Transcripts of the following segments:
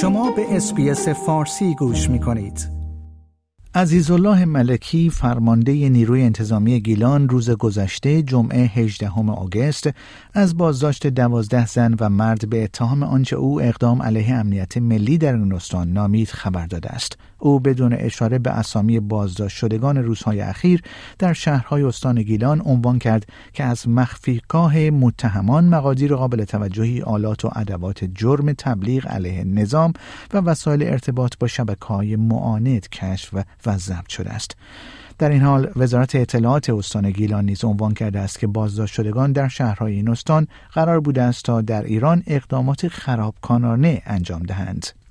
شما به SBS فارسی گوش می کنید. عزیزالله ملکی فرمانده نیروی انتظامی گیلان روز گذشته جمعه 18 آگوست از بازداشت دوازده زن و مرد به اتهام آنچه او اقدام علیه امنیت ملی در این استان نامید خبر داده است. او بدون اشاره به اسامی بازداشت شدگان روزهای اخیر در شهرهای استان گیلان عنوان کرد که از مخفیگاه متهمان مقادیر قابل توجهی آلات و ادوات جرم تبلیغ علیه نظام و وسایل ارتباط با شبکه های معاند کشف و ضبط شده است. در این حال وزارت اطلاعات استان گیلان نیز عنوان کرده است که بازداشت شدگان در شهرهای این استان قرار بوده است تا در ایران اقدامات خرابکارانه انجام دهند.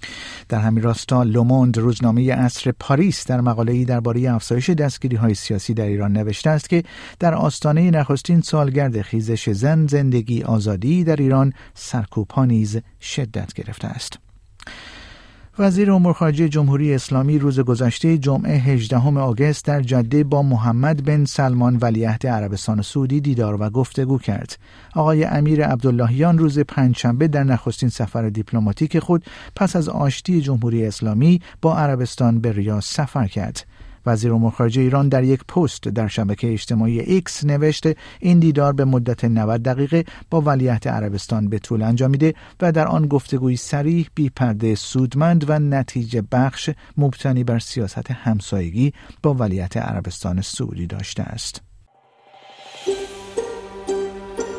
در همین راستا لوموند روزنامه اصر پاریس در مقاله‌ای درباره افزایش دستگیری های سیاسی در ایران نوشته است که در آستانه نخستین سالگرد خیزش زن زندگی آزادی در ایران سرکوبها نیز شدت گرفته است. وزیر امور خارجه جمهوری اسلامی روز گذشته جمعه 18 آگوست در جده با محمد بن سلمان ولیعهد عربستان سعودی دیدار و گفتگو کرد. آقای امیر عبداللهیان روز پنجشنبه در نخستین سفر دیپلماتیک خود پس از آشتی جمهوری اسلامی با عربستان به ریاض سفر کرد. وزیر امور خارجه ایران در یک پست در شبکه اجتماعی ایکس نوشته این دیدار به مدت 90 دقیقه با ولیعهد عربستان به طول انجامیده و در آن گفتگوی صریح بی پرده سودمند و نتیجه بخش مبتنی بر سیاست همسایگی با ولیعهد عربستان سعودی داشته است.